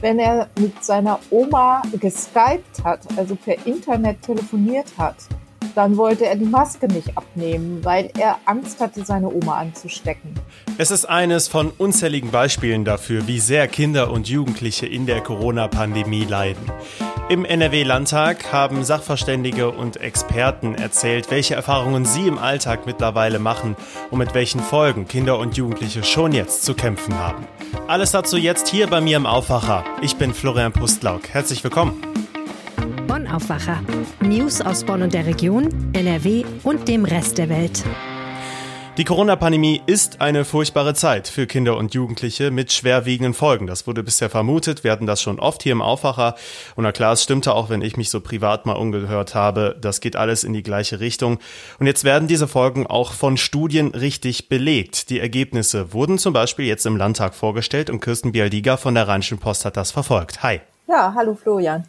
wenn er mit seiner Oma geskypt hat, also per Internet telefoniert hat, dann wollte er die Maske nicht abnehmen, weil er Angst hatte, seine Oma anzustecken. Es ist eines von unzähligen Beispielen dafür, wie sehr Kinder und Jugendliche in der Corona-Pandemie leiden. Im NRW-Landtag haben Sachverständige und Experten erzählt, welche Erfahrungen sie im Alltag mittlerweile machen und mit welchen Folgen Kinder und Jugendliche schon jetzt zu kämpfen haben. Alles dazu jetzt hier bei mir im Aufwacher. Ich bin Florian Pustlauk. Herzlich willkommen. Bonn Aufwacher. News aus Bonn und der Region, NRW und dem Rest der Welt. Die Corona-Pandemie ist eine furchtbare Zeit für Kinder und Jugendliche mit schwerwiegenden Folgen. Das wurde bisher vermutet. Wir hatten das schon oft hier im Aufwacher. Und na klar, es stimmte auch, wenn ich mich so privat mal umgehört habe. Das geht alles in die gleiche Richtung. Und jetzt werden diese Folgen auch von Studien richtig belegt. Die Ergebnisse wurden zum Beispiel jetzt im Landtag vorgestellt und Kirsten Bialdiga von der Rheinischen Post hat das verfolgt. Hi. Ja, hallo Florian.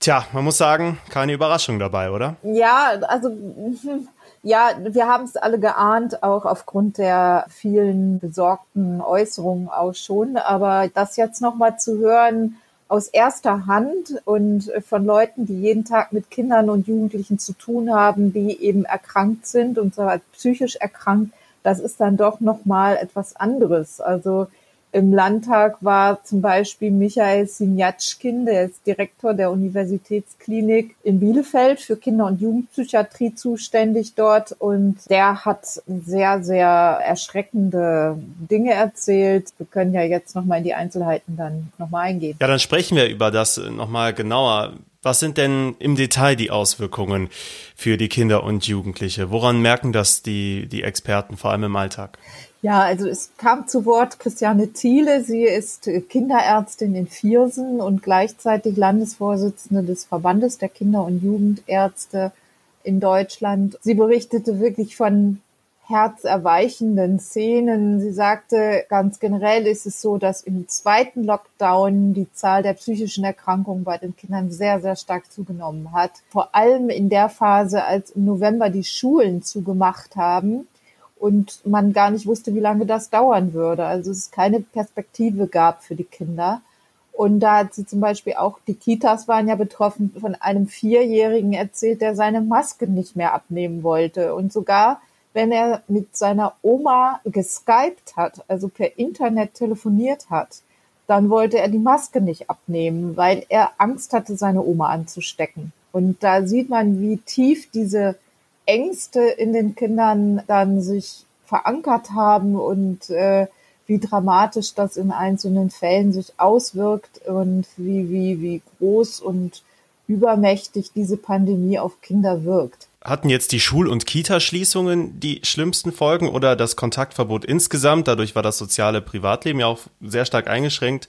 Tja, man muss sagen, keine Überraschung dabei, oder? Ja, also ja, wir haben es alle geahnt, auch aufgrund der vielen besorgten Äußerungen auch schon. Aber das jetzt nochmal zu hören aus erster Hand und von Leuten, die jeden Tag mit Kindern und Jugendlichen zu tun haben, die eben erkrankt sind und zwar psychisch erkrankt, das ist dann doch nochmal etwas anderes. Also im Landtag war zum Beispiel Michael Sinjatschkin, der ist Direktor der Universitätsklinik in Bielefeld für Kinder- und Jugendpsychiatrie zuständig dort. Und der hat sehr, sehr erschreckende Dinge erzählt. Wir können ja jetzt nochmal in die Einzelheiten dann nochmal eingehen. Ja, dann sprechen wir über das nochmal genauer. Was sind denn im Detail die Auswirkungen für die Kinder und Jugendliche? Woran merken das die, die Experten, vor allem im Alltag? Ja, also es kam zu Wort Christiane Thiele. Sie ist Kinderärztin in Viersen und gleichzeitig Landesvorsitzende des Verbandes der Kinder- und Jugendärzte in Deutschland. Sie berichtete wirklich von herzerweichenden Szenen. Sie sagte, ganz generell ist es so, dass im zweiten Lockdown die Zahl der psychischen Erkrankungen bei den Kindern sehr, sehr stark zugenommen hat. Vor allem in der Phase, als im November die Schulen zugemacht haben und man gar nicht wusste, wie lange das dauern würde. Also es keine Perspektive gab für die Kinder. Und da hat sie zum Beispiel auch, die Kitas waren ja betroffen, von einem Vierjährigen erzählt, der seine Maske nicht mehr abnehmen wollte. Und sogar, wenn er mit seiner Oma geskypt hat, also per Internet telefoniert hat, dann wollte er die Maske nicht abnehmen, weil er Angst hatte, seine Oma anzustecken. Und da sieht man, wie tief diese Ängste in den Kindern dann sich verankert haben und äh, wie dramatisch das in einzelnen Fällen sich auswirkt und wie, wie, wie groß und übermächtig diese Pandemie auf Kinder wirkt. Hatten jetzt die Schul- und Kita-Schließungen die schlimmsten Folgen oder das Kontaktverbot insgesamt? Dadurch war das soziale Privatleben ja auch sehr stark eingeschränkt.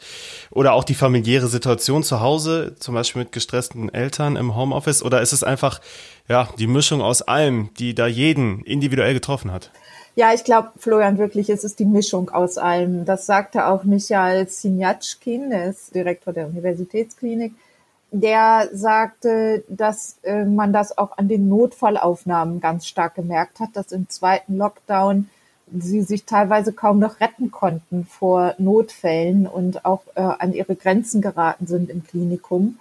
Oder auch die familiäre Situation zu Hause, zum Beispiel mit gestressten Eltern im Homeoffice? Oder ist es einfach, ja, die Mischung aus allem, die da jeden individuell getroffen hat? Ja, ich glaube, Florian, wirklich, es ist die Mischung aus allem. Das sagte auch Michael Sinjatschkin, der ist Direktor der Universitätsklinik der sagte, dass äh, man das auch an den Notfallaufnahmen ganz stark gemerkt hat, dass im zweiten Lockdown sie sich teilweise kaum noch retten konnten vor Notfällen und auch äh, an ihre Grenzen geraten sind im Klinikum.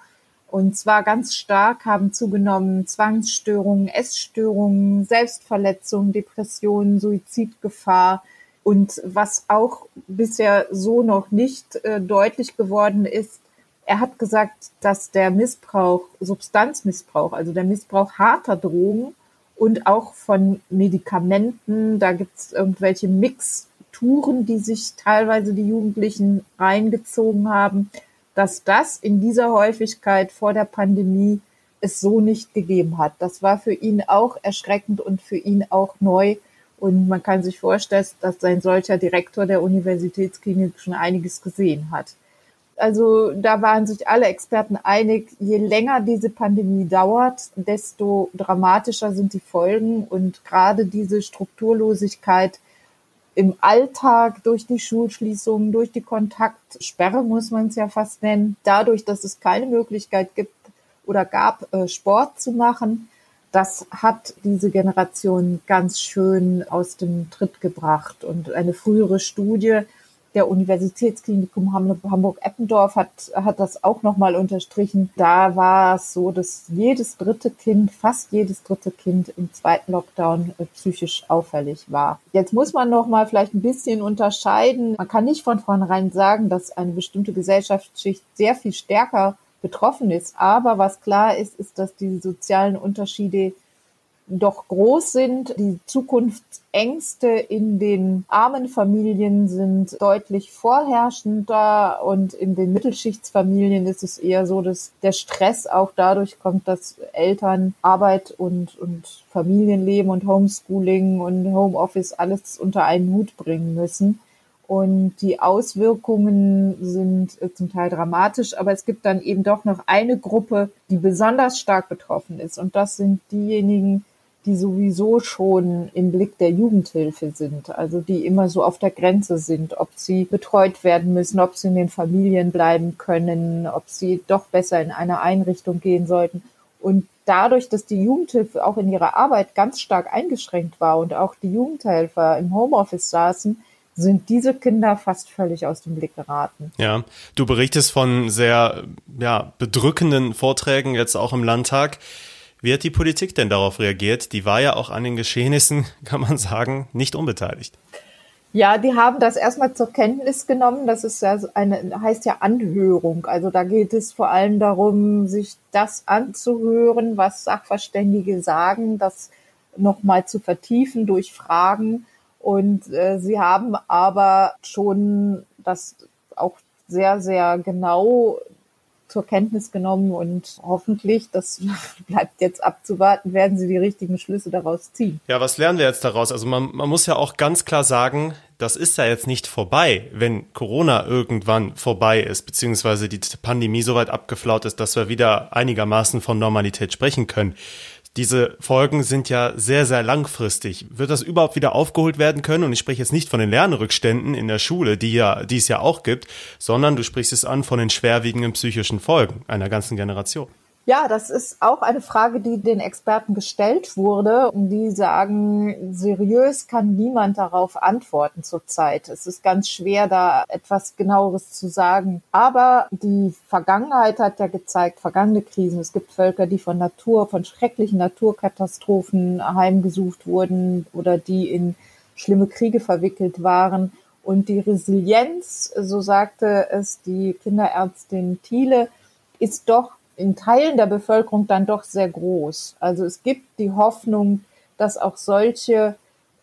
Und zwar ganz stark haben zugenommen Zwangsstörungen, Essstörungen, Selbstverletzungen, Depressionen, Suizidgefahr. Und was auch bisher so noch nicht äh, deutlich geworden ist, er hat gesagt, dass der Missbrauch, Substanzmissbrauch, also der Missbrauch harter Drogen und auch von Medikamenten, da gibt es irgendwelche Mixturen, die sich teilweise die Jugendlichen reingezogen haben, dass das in dieser Häufigkeit vor der Pandemie es so nicht gegeben hat. Das war für ihn auch erschreckend und für ihn auch neu. Und man kann sich vorstellen, dass ein solcher Direktor der Universitätsklinik schon einiges gesehen hat. Also da waren sich alle Experten einig, je länger diese Pandemie dauert, desto dramatischer sind die Folgen. Und gerade diese Strukturlosigkeit im Alltag durch die Schulschließungen, durch die Kontaktsperre muss man es ja fast nennen, dadurch, dass es keine Möglichkeit gibt oder gab, äh, Sport zu machen, das hat diese Generation ganz schön aus dem Tritt gebracht. Und eine frühere Studie der Universitätsklinikum Hamburg-Eppendorf hat, hat das auch nochmal unterstrichen. Da war es so, dass jedes dritte Kind, fast jedes dritte Kind im zweiten Lockdown äh, psychisch auffällig war. Jetzt muss man nochmal vielleicht ein bisschen unterscheiden. Man kann nicht von vornherein sagen, dass eine bestimmte Gesellschaftsschicht sehr viel stärker betroffen ist. Aber was klar ist, ist, dass die sozialen Unterschiede doch groß sind. Die Zukunftsängste in den armen Familien sind deutlich vorherrschender und in den Mittelschichtsfamilien ist es eher so, dass der Stress auch dadurch kommt, dass Eltern Arbeit und, und Familienleben und Homeschooling und Homeoffice alles unter einen Hut bringen müssen. Und die Auswirkungen sind äh, zum Teil dramatisch, aber es gibt dann eben doch noch eine Gruppe, die besonders stark betroffen ist. Und das sind diejenigen, die sowieso schon im Blick der Jugendhilfe sind, also die immer so auf der Grenze sind, ob sie betreut werden müssen, ob sie in den Familien bleiben können, ob sie doch besser in eine Einrichtung gehen sollten. Und dadurch, dass die Jugendhilfe auch in ihrer Arbeit ganz stark eingeschränkt war und auch die Jugendhelfer im Homeoffice saßen, sind diese Kinder fast völlig aus dem Blick geraten. Ja, du berichtest von sehr ja, bedrückenden Vorträgen jetzt auch im Landtag. Wie hat die Politik denn darauf reagiert? Die war ja auch an den Geschehnissen, kann man sagen, nicht unbeteiligt. Ja, die haben das erstmal zur Kenntnis genommen. Das ist ja eine, heißt ja Anhörung. Also da geht es vor allem darum, sich das anzuhören, was Sachverständige sagen, das nochmal zu vertiefen durch Fragen. Und äh, sie haben aber schon das auch sehr, sehr genau zur Kenntnis genommen und hoffentlich, das bleibt jetzt abzuwarten, werden sie die richtigen Schlüsse daraus ziehen. Ja, was lernen wir jetzt daraus? Also man, man muss ja auch ganz klar sagen, das ist ja jetzt nicht vorbei, wenn Corona irgendwann vorbei ist, beziehungsweise die Pandemie so weit abgeflaut ist, dass wir wieder einigermaßen von Normalität sprechen können. Diese Folgen sind ja sehr, sehr langfristig. Wird das überhaupt wieder aufgeholt werden können? Und ich spreche jetzt nicht von den Lernrückständen in der Schule, die ja, die es ja auch gibt, sondern du sprichst es an von den schwerwiegenden psychischen Folgen einer ganzen Generation. Ja, das ist auch eine Frage, die den Experten gestellt wurde. Und die sagen, seriös kann niemand darauf antworten zurzeit. Es ist ganz schwer, da etwas genaueres zu sagen. Aber die Vergangenheit hat ja gezeigt, vergangene Krisen. Es gibt Völker, die von Natur, von schrecklichen Naturkatastrophen heimgesucht wurden oder die in schlimme Kriege verwickelt waren. Und die Resilienz, so sagte es die Kinderärztin Thiele, ist doch in Teilen der Bevölkerung dann doch sehr groß. Also es gibt die Hoffnung, dass auch solche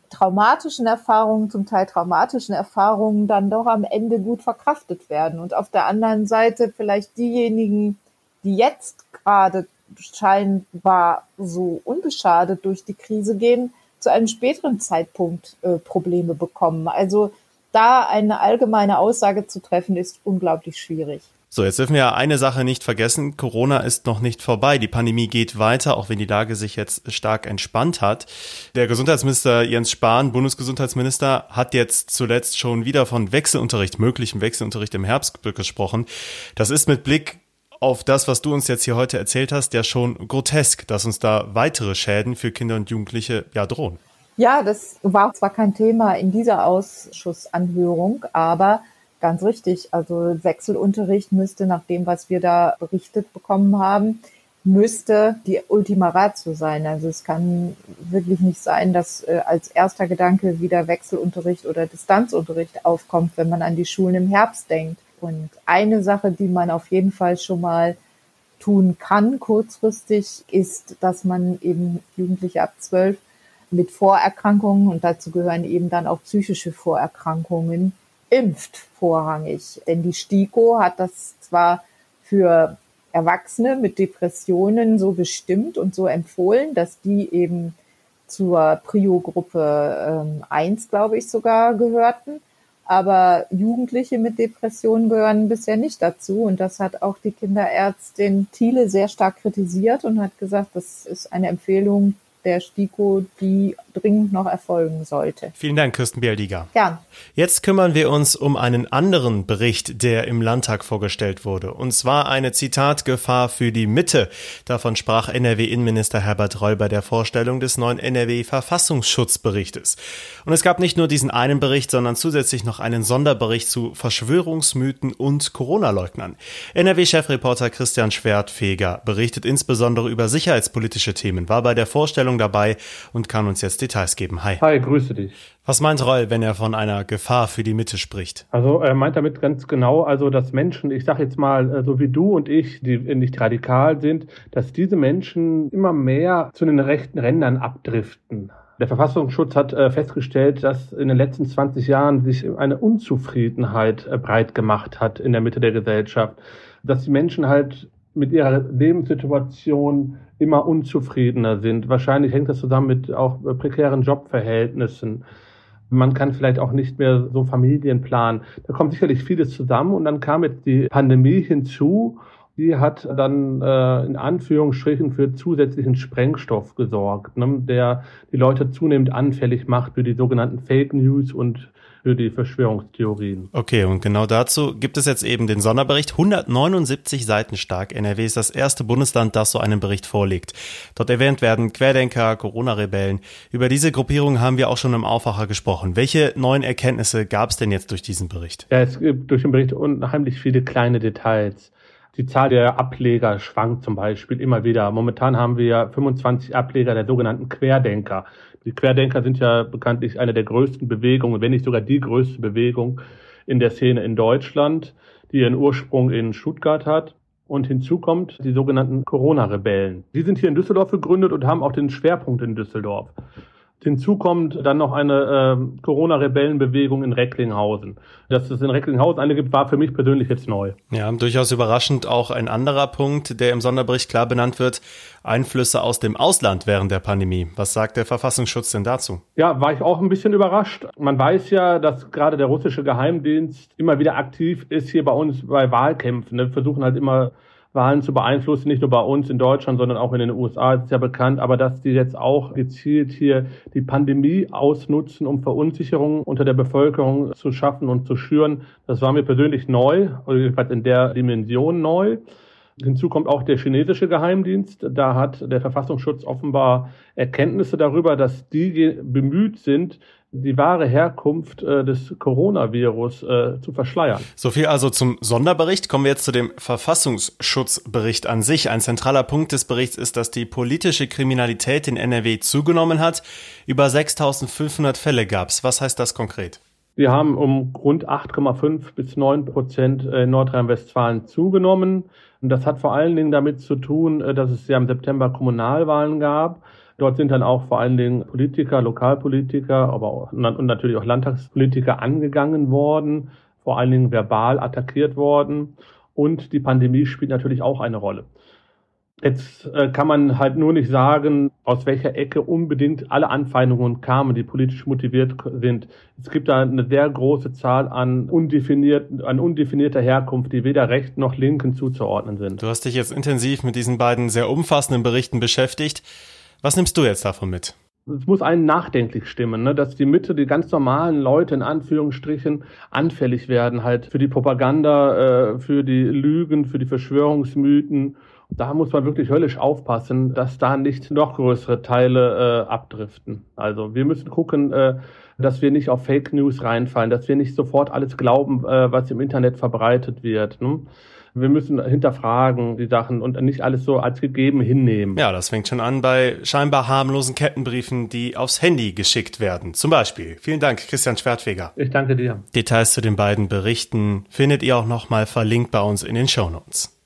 traumatischen Erfahrungen, zum Teil traumatischen Erfahrungen dann doch am Ende gut verkraftet werden. Und auf der anderen Seite vielleicht diejenigen, die jetzt gerade scheinbar so unbeschadet durch die Krise gehen, zu einem späteren Zeitpunkt äh, Probleme bekommen. Also da eine allgemeine Aussage zu treffen, ist unglaublich schwierig. So, jetzt dürfen wir eine Sache nicht vergessen. Corona ist noch nicht vorbei. Die Pandemie geht weiter, auch wenn die Lage sich jetzt stark entspannt hat. Der Gesundheitsminister Jens Spahn, Bundesgesundheitsminister, hat jetzt zuletzt schon wieder von Wechselunterricht, möglichem Wechselunterricht im Herbst gesprochen. Das ist mit Blick auf das, was du uns jetzt hier heute erzählt hast, ja schon grotesk, dass uns da weitere Schäden für Kinder und Jugendliche ja drohen. Ja, das war zwar kein Thema in dieser Ausschussanhörung, aber Ganz richtig. Also Wechselunterricht müsste nach dem, was wir da berichtet bekommen haben, müsste die Ultima Ratio sein. Also es kann wirklich nicht sein, dass äh, als erster Gedanke wieder Wechselunterricht oder Distanzunterricht aufkommt, wenn man an die Schulen im Herbst denkt. Und eine Sache, die man auf jeden Fall schon mal tun kann kurzfristig, ist, dass man eben Jugendliche ab zwölf mit Vorerkrankungen und dazu gehören eben dann auch psychische Vorerkrankungen impft vorrangig. Denn die STIKO hat das zwar für Erwachsene mit Depressionen so bestimmt und so empfohlen, dass die eben zur Prio-Gruppe ähm, 1, glaube ich, sogar gehörten. Aber Jugendliche mit Depressionen gehören bisher nicht dazu. Und das hat auch die Kinderärztin Thiele sehr stark kritisiert und hat gesagt, das ist eine Empfehlung, der STIKO, die dringend noch erfolgen sollte. Vielen Dank, Kirsten Bialdiger. Gern. Jetzt kümmern wir uns um einen anderen Bericht, der im Landtag vorgestellt wurde. Und zwar eine Zitatgefahr für die Mitte. Davon sprach NRW-Innenminister Herbert Reul bei der Vorstellung des neuen NRW-Verfassungsschutzberichtes. Und es gab nicht nur diesen einen Bericht, sondern zusätzlich noch einen Sonderbericht zu Verschwörungsmythen und Corona-Leugnern. NRW-Chefreporter Christian Schwertfeger berichtet insbesondere über sicherheitspolitische Themen, war bei der Vorstellung dabei und kann uns jetzt Details geben. Hi. Hi, grüße dich. Was meint Reul, wenn er von einer Gefahr für die Mitte spricht? Also er meint damit ganz genau, also dass Menschen, ich sage jetzt mal, äh, so wie du und ich, die nicht radikal sind, dass diese Menschen immer mehr zu den rechten Rändern abdriften. Der Verfassungsschutz hat äh, festgestellt, dass in den letzten 20 Jahren sich eine Unzufriedenheit äh, breit gemacht hat in der Mitte der Gesellschaft, dass die Menschen halt mit ihrer Lebenssituation immer unzufriedener sind. Wahrscheinlich hängt das zusammen mit auch prekären Jobverhältnissen. Man kann vielleicht auch nicht mehr so Familien planen. Da kommt sicherlich vieles zusammen und dann kam jetzt die Pandemie hinzu. Die hat dann äh, in Anführungsstrichen für zusätzlichen Sprengstoff gesorgt, ne, der die Leute zunehmend anfällig macht für die sogenannten Fake News und für die Verschwörungstheorien. Okay, und genau dazu gibt es jetzt eben den Sonderbericht. 179 Seiten stark. NRW ist das erste Bundesland, das so einen Bericht vorlegt. Dort erwähnt werden Querdenker, Corona-Rebellen. Über diese Gruppierung haben wir auch schon im Aufwacher gesprochen. Welche neuen Erkenntnisse gab es denn jetzt durch diesen Bericht? Ja, es gibt durch den Bericht unheimlich viele kleine Details. Die Zahl der Ableger schwankt zum Beispiel immer wieder. Momentan haben wir 25 Ableger der sogenannten Querdenker. Die Querdenker sind ja bekanntlich eine der größten Bewegungen, wenn nicht sogar die größte Bewegung in der Szene in Deutschland, die ihren Ursprung in Stuttgart hat. Und hinzu kommt die sogenannten Corona-Rebellen. Die sind hier in Düsseldorf gegründet und haben auch den Schwerpunkt in Düsseldorf. Hinzu kommt dann noch eine äh, Corona-Rebellenbewegung in Recklinghausen. Dass es in Recklinghausen eine gibt, war für mich persönlich jetzt neu. Ja, durchaus überraschend auch ein anderer Punkt, der im Sonderbericht klar benannt wird, Einflüsse aus dem Ausland während der Pandemie. Was sagt der Verfassungsschutz denn dazu? Ja, war ich auch ein bisschen überrascht. Man weiß ja, dass gerade der russische Geheimdienst immer wieder aktiv ist hier bei uns bei Wahlkämpfen. Wir versuchen halt immer Wahlen zu beeinflussen, nicht nur bei uns in Deutschland, sondern auch in den USA, das ist ja bekannt, aber dass die jetzt auch gezielt hier die Pandemie ausnutzen, um Verunsicherung unter der Bevölkerung zu schaffen und zu schüren, das war mir persönlich neu, oder jedenfalls in der Dimension neu. Hinzu kommt auch der chinesische Geheimdienst. Da hat der Verfassungsschutz offenbar Erkenntnisse darüber, dass die bemüht sind, die wahre Herkunft äh, des Coronavirus äh, zu verschleiern. So viel also zum Sonderbericht. Kommen wir jetzt zu dem Verfassungsschutzbericht an sich. Ein zentraler Punkt des Berichts ist, dass die politische Kriminalität in NRW zugenommen hat. Über 6500 Fälle gab es. Was heißt das konkret? Wir haben um rund 8,5 bis 9 Prozent in Nordrhein-Westfalen zugenommen. Und das hat vor allen Dingen damit zu tun, äh, dass es ja im September Kommunalwahlen gab. Dort sind dann auch vor allen Dingen Politiker, Lokalpolitiker, aber auch, und natürlich auch Landtagspolitiker angegangen worden, vor allen Dingen verbal attackiert worden. Und die Pandemie spielt natürlich auch eine Rolle. Jetzt äh, kann man halt nur nicht sagen, aus welcher Ecke unbedingt alle Anfeindungen kamen, die politisch motiviert sind. Es gibt da eine sehr große Zahl an, undefiniert, an undefinierter Herkunft, die weder Recht noch Linken zuzuordnen sind. Du hast dich jetzt intensiv mit diesen beiden sehr umfassenden Berichten beschäftigt. Was nimmst du jetzt davon mit? Es muss einen nachdenklich stimmen, ne? dass die Mitte, die ganz normalen Leute in Anführungsstrichen anfällig werden halt für die Propaganda, äh, für die Lügen, für die Verschwörungsmythen. Da muss man wirklich höllisch aufpassen, dass da nicht noch größere Teile äh, abdriften. Also wir müssen gucken, äh, dass wir nicht auf Fake News reinfallen, dass wir nicht sofort alles glauben, äh, was im Internet verbreitet wird. Ne? Wir müssen hinterfragen die Sachen und nicht alles so als gegeben hinnehmen. Ja, das fängt schon an bei scheinbar harmlosen Kettenbriefen, die aufs Handy geschickt werden. Zum Beispiel. Vielen Dank, Christian Schwertfeger. Ich danke dir. Details zu den beiden Berichten findet ihr auch nochmal verlinkt bei uns in den Show Notes.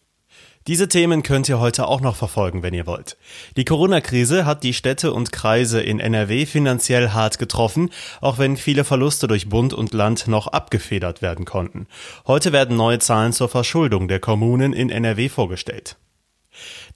Diese Themen könnt ihr heute auch noch verfolgen, wenn ihr wollt. Die Corona-Krise hat die Städte und Kreise in NRW finanziell hart getroffen, auch wenn viele Verluste durch Bund und Land noch abgefedert werden konnten. Heute werden neue Zahlen zur Verschuldung der Kommunen in NRW vorgestellt.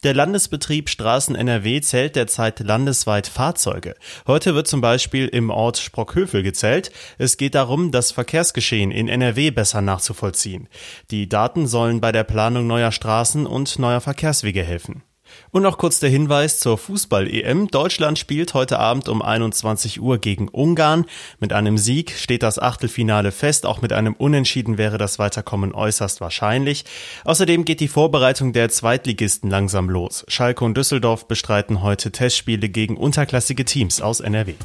Der Landesbetrieb Straßen NRW zählt derzeit landesweit Fahrzeuge. Heute wird zum Beispiel im Ort Sprockhövel gezählt. Es geht darum, das Verkehrsgeschehen in NRW besser nachzuvollziehen. Die Daten sollen bei der Planung neuer Straßen und neuer Verkehrswege helfen. Und noch kurz der Hinweis zur Fußball-EM. Deutschland spielt heute Abend um 21 Uhr gegen Ungarn. Mit einem Sieg steht das Achtelfinale fest. Auch mit einem Unentschieden wäre das Weiterkommen äußerst wahrscheinlich. Außerdem geht die Vorbereitung der Zweitligisten langsam los. Schalke und Düsseldorf bestreiten heute Testspiele gegen unterklassige Teams aus NRW.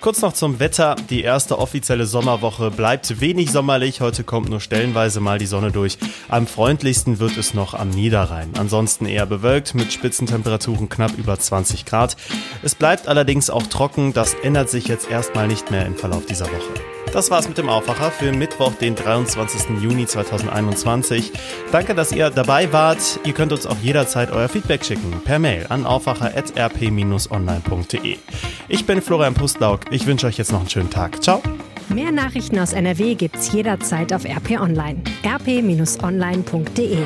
Kurz noch zum Wetter. Die erste offizielle Sommerwoche bleibt wenig sommerlich. Heute kommt nur stellenweise mal die Sonne durch. Am freundlichsten wird es noch am Niederrhein. Ansonsten eher bewölkt mit Spitzentemperaturen knapp über 20 Grad. Es bleibt allerdings auch trocken. Das ändert sich jetzt erstmal nicht mehr im Verlauf dieser Woche. Das war's mit dem Aufwacher für Mittwoch, den 23. Juni 2021. Danke, dass ihr dabei wart. Ihr könnt uns auch jederzeit euer Feedback schicken per Mail an aufwacher.rp-online.de. Ich bin Florian Pustlauk. Ich wünsche euch jetzt noch einen schönen Tag. Ciao. Mehr Nachrichten aus NRW gibt's jederzeit auf RP Online. rp-online.de